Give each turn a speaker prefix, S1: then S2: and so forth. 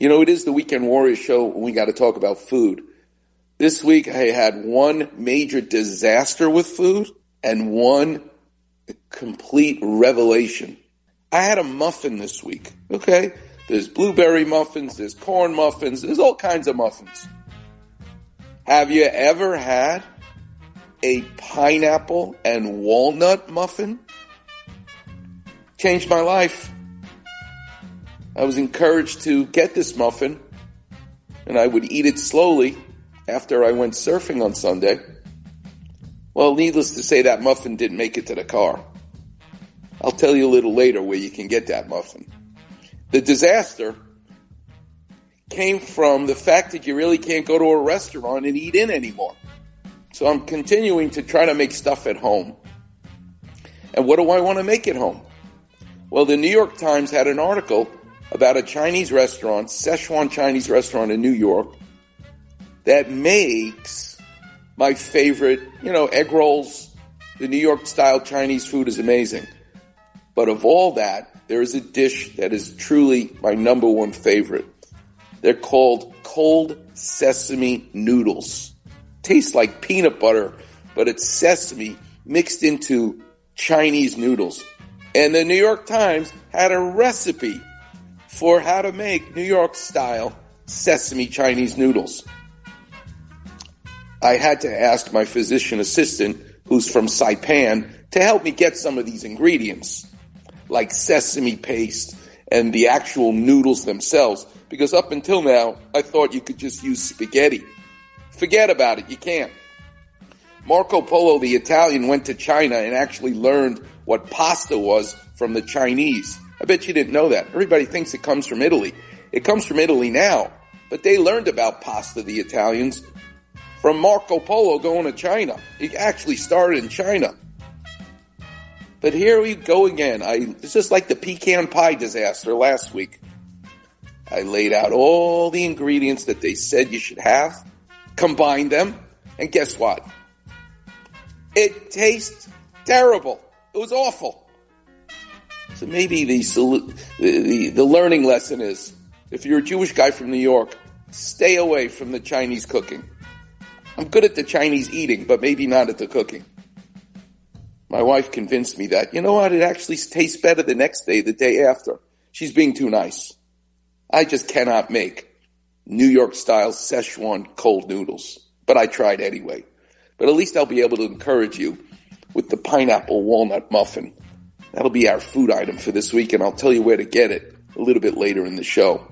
S1: You know, it is the Weekend Warrior show we got to talk about food. This week I had one major disaster with food and one complete revelation. I had a muffin this week, okay? There's blueberry muffins, there's corn muffins, there's all kinds of muffins. Have you ever had a pineapple and walnut muffin? Changed my life. I was encouraged to get this muffin and I would eat it slowly after I went surfing on Sunday. Well, needless to say, that muffin didn't make it to the car. I'll tell you a little later where you can get that muffin. The disaster came from the fact that you really can't go to a restaurant and eat in anymore. So I'm continuing to try to make stuff at home. And what do I want to make at home? Well, the New York Times had an article about a Chinese restaurant, Szechuan Chinese restaurant in New York, that makes my favorite, you know, egg rolls. The New York style Chinese food is amazing. But of all that, there is a dish that is truly my number one favorite. They're called cold sesame noodles. Tastes like peanut butter, but it's sesame mixed into Chinese noodles. And the New York Times had a recipe for how to make New York style sesame Chinese noodles. I had to ask my physician assistant, who's from Saipan, to help me get some of these ingredients, like sesame paste and the actual noodles themselves, because up until now, I thought you could just use spaghetti. Forget about it, you can't. Marco Polo, the Italian, went to China and actually learned what pasta was from the Chinese. I bet you didn't know that. Everybody thinks it comes from Italy. It comes from Italy now, but they learned about pasta, the Italians, from Marco Polo going to China. It actually started in China. But here we go again. I, it's just like the pecan pie disaster last week. I laid out all the ingredients that they said you should have, combined them, and guess what? It tastes terrible. It was awful. So maybe the, the, the learning lesson is if you're a Jewish guy from New York, stay away from the Chinese cooking. I'm good at the Chinese eating, but maybe not at the cooking. My wife convinced me that, you know what, it actually tastes better the next day, the day after. She's being too nice. I just cannot make New York style Szechuan cold noodles, but I tried anyway. But at least I'll be able to encourage you with the pineapple walnut muffin. That'll be our food item for this week, and I'll tell you where to get it a little bit later in the show.